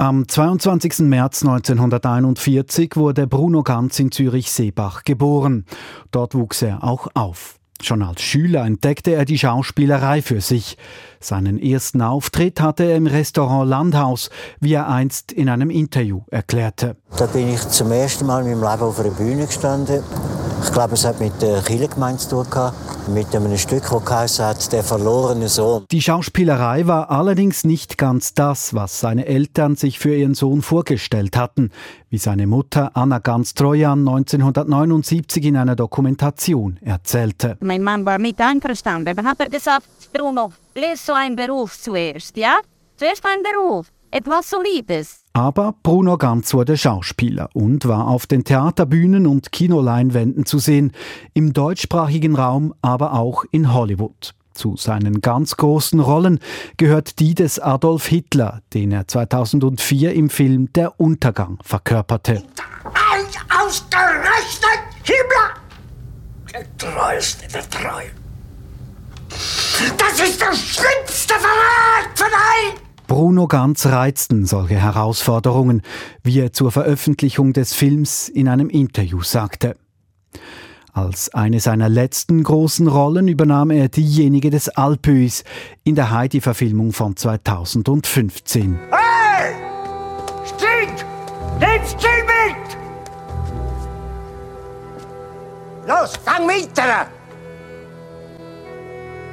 Am 22. März 1941 wurde Bruno Ganz in Zürich-Seebach geboren. Dort wuchs er auch auf. Schon als Schüler entdeckte er die Schauspielerei für sich. Seinen ersten Auftritt hatte er im Restaurant Landhaus, wie er einst in einem Interview erklärte. Da bin ich zum ersten Mal in meinem Leben auf einer Bühne gestanden. Ich glaube, es hat mit der Kirchengemeinde zu tun gehabt, mit einem Stück, das hat, «Der verlorene Sohn». Die Schauspielerei war allerdings nicht ganz das, was seine Eltern sich für ihren Sohn vorgestellt hatten, wie seine Mutter Anna Ganz-Trojan 1979 in einer Dokumentation erzählte. Mein Mann war mit einverstanden. Dann hat er gesagt, Bruno, lese so einen Beruf zuerst, ja? Zuerst einen Beruf, etwas Solides. Aber Bruno Ganz wurde Schauspieler und war auf den Theaterbühnen und Kinoleinwänden zu sehen, im deutschsprachigen Raum, aber auch in Hollywood. Zu seinen ganz großen Rollen gehört die des Adolf Hitler, den er 2004 im Film Der Untergang verkörperte. Ein ausgerechnet Himmler! Der Treu. Das ist der schlimmste Verrat von allen! Bruno Ganz reizten solche Herausforderungen, wie er zur Veröffentlichung des Films in einem Interview sagte. Als eine seiner letzten großen Rollen übernahm er diejenige des Alpöis in der Heidi-Verfilmung von 2015. Hey! Sting! Nimm Sting mit! Los, fang mit!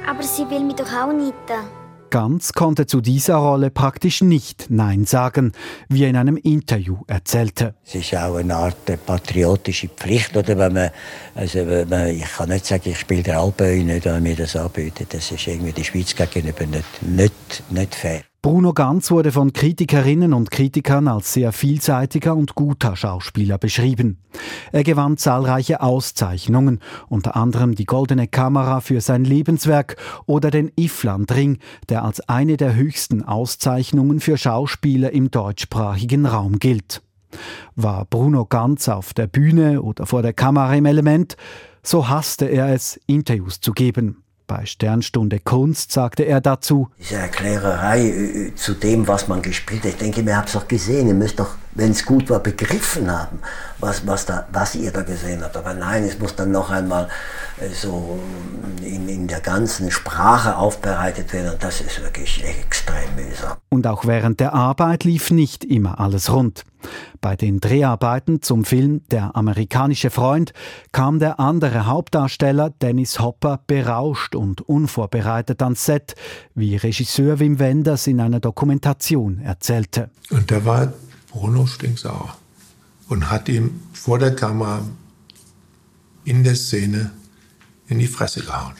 Aber sie will mich doch auch nicht. Ganz konnte zu dieser Rolle praktisch nicht Nein sagen, wie er in einem Interview erzählte. Es ist auch eine Art patriotische Pflicht, oder wenn man, also wenn man, ich kann nicht sagen, ich spiele der Alpöi nicht, wenn mir das anbietet. Das ist irgendwie der Schweiz gegenüber nicht, nicht, nicht fair. Bruno Ganz wurde von Kritikerinnen und Kritikern als sehr vielseitiger und guter Schauspieler beschrieben. Er gewann zahlreiche Auszeichnungen, unter anderem die Goldene Kamera für sein Lebenswerk oder den Ifland-Ring, der als eine der höchsten Auszeichnungen für Schauspieler im deutschsprachigen Raum gilt. War Bruno Ganz auf der Bühne oder vor der Kamera im Element, so hasste er es, Interviews zu geben. Bei Sternstunde Kunst sagte er dazu, Diese Erklärerei äh, zu dem, was man gespielt hat, ich denke, ihr habt es doch gesehen, ihr müsst doch, wenn es gut war, begriffen haben, was, was, da, was ihr da gesehen habt. Aber nein, es muss dann noch einmal äh, so in, in der ganzen Sprache aufbereitet werden und das ist wirklich extrem mühsam. Und auch während der Arbeit lief nicht immer alles rund. Bei den Dreharbeiten zum Film Der amerikanische Freund kam der andere Hauptdarsteller Dennis Hopper berauscht und unvorbereitet ans Set, wie Regisseur Wim Wenders in einer Dokumentation erzählte. Und da war Bruno stinksauer und hat ihm vor der Kamera in der Szene in die Fresse gehauen.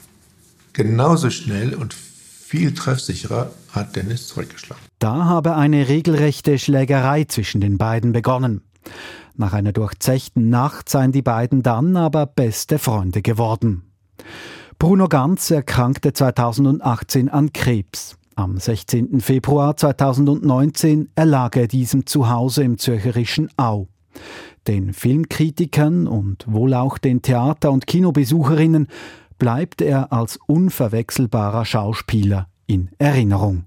Genauso schnell und viel treffsicherer hat Dennis zurückgeschlagen. Da habe eine regelrechte Schlägerei zwischen den beiden begonnen. Nach einer durchzechten Nacht seien die beiden dann aber beste Freunde geworden. Bruno Ganz erkrankte 2018 an Krebs. Am 16. Februar 2019 erlag er diesem zu Hause im zürcherischen Au. Den Filmkritikern und wohl auch den Theater- und Kinobesucherinnen bleibt er als unverwechselbarer Schauspieler in Erinnerung.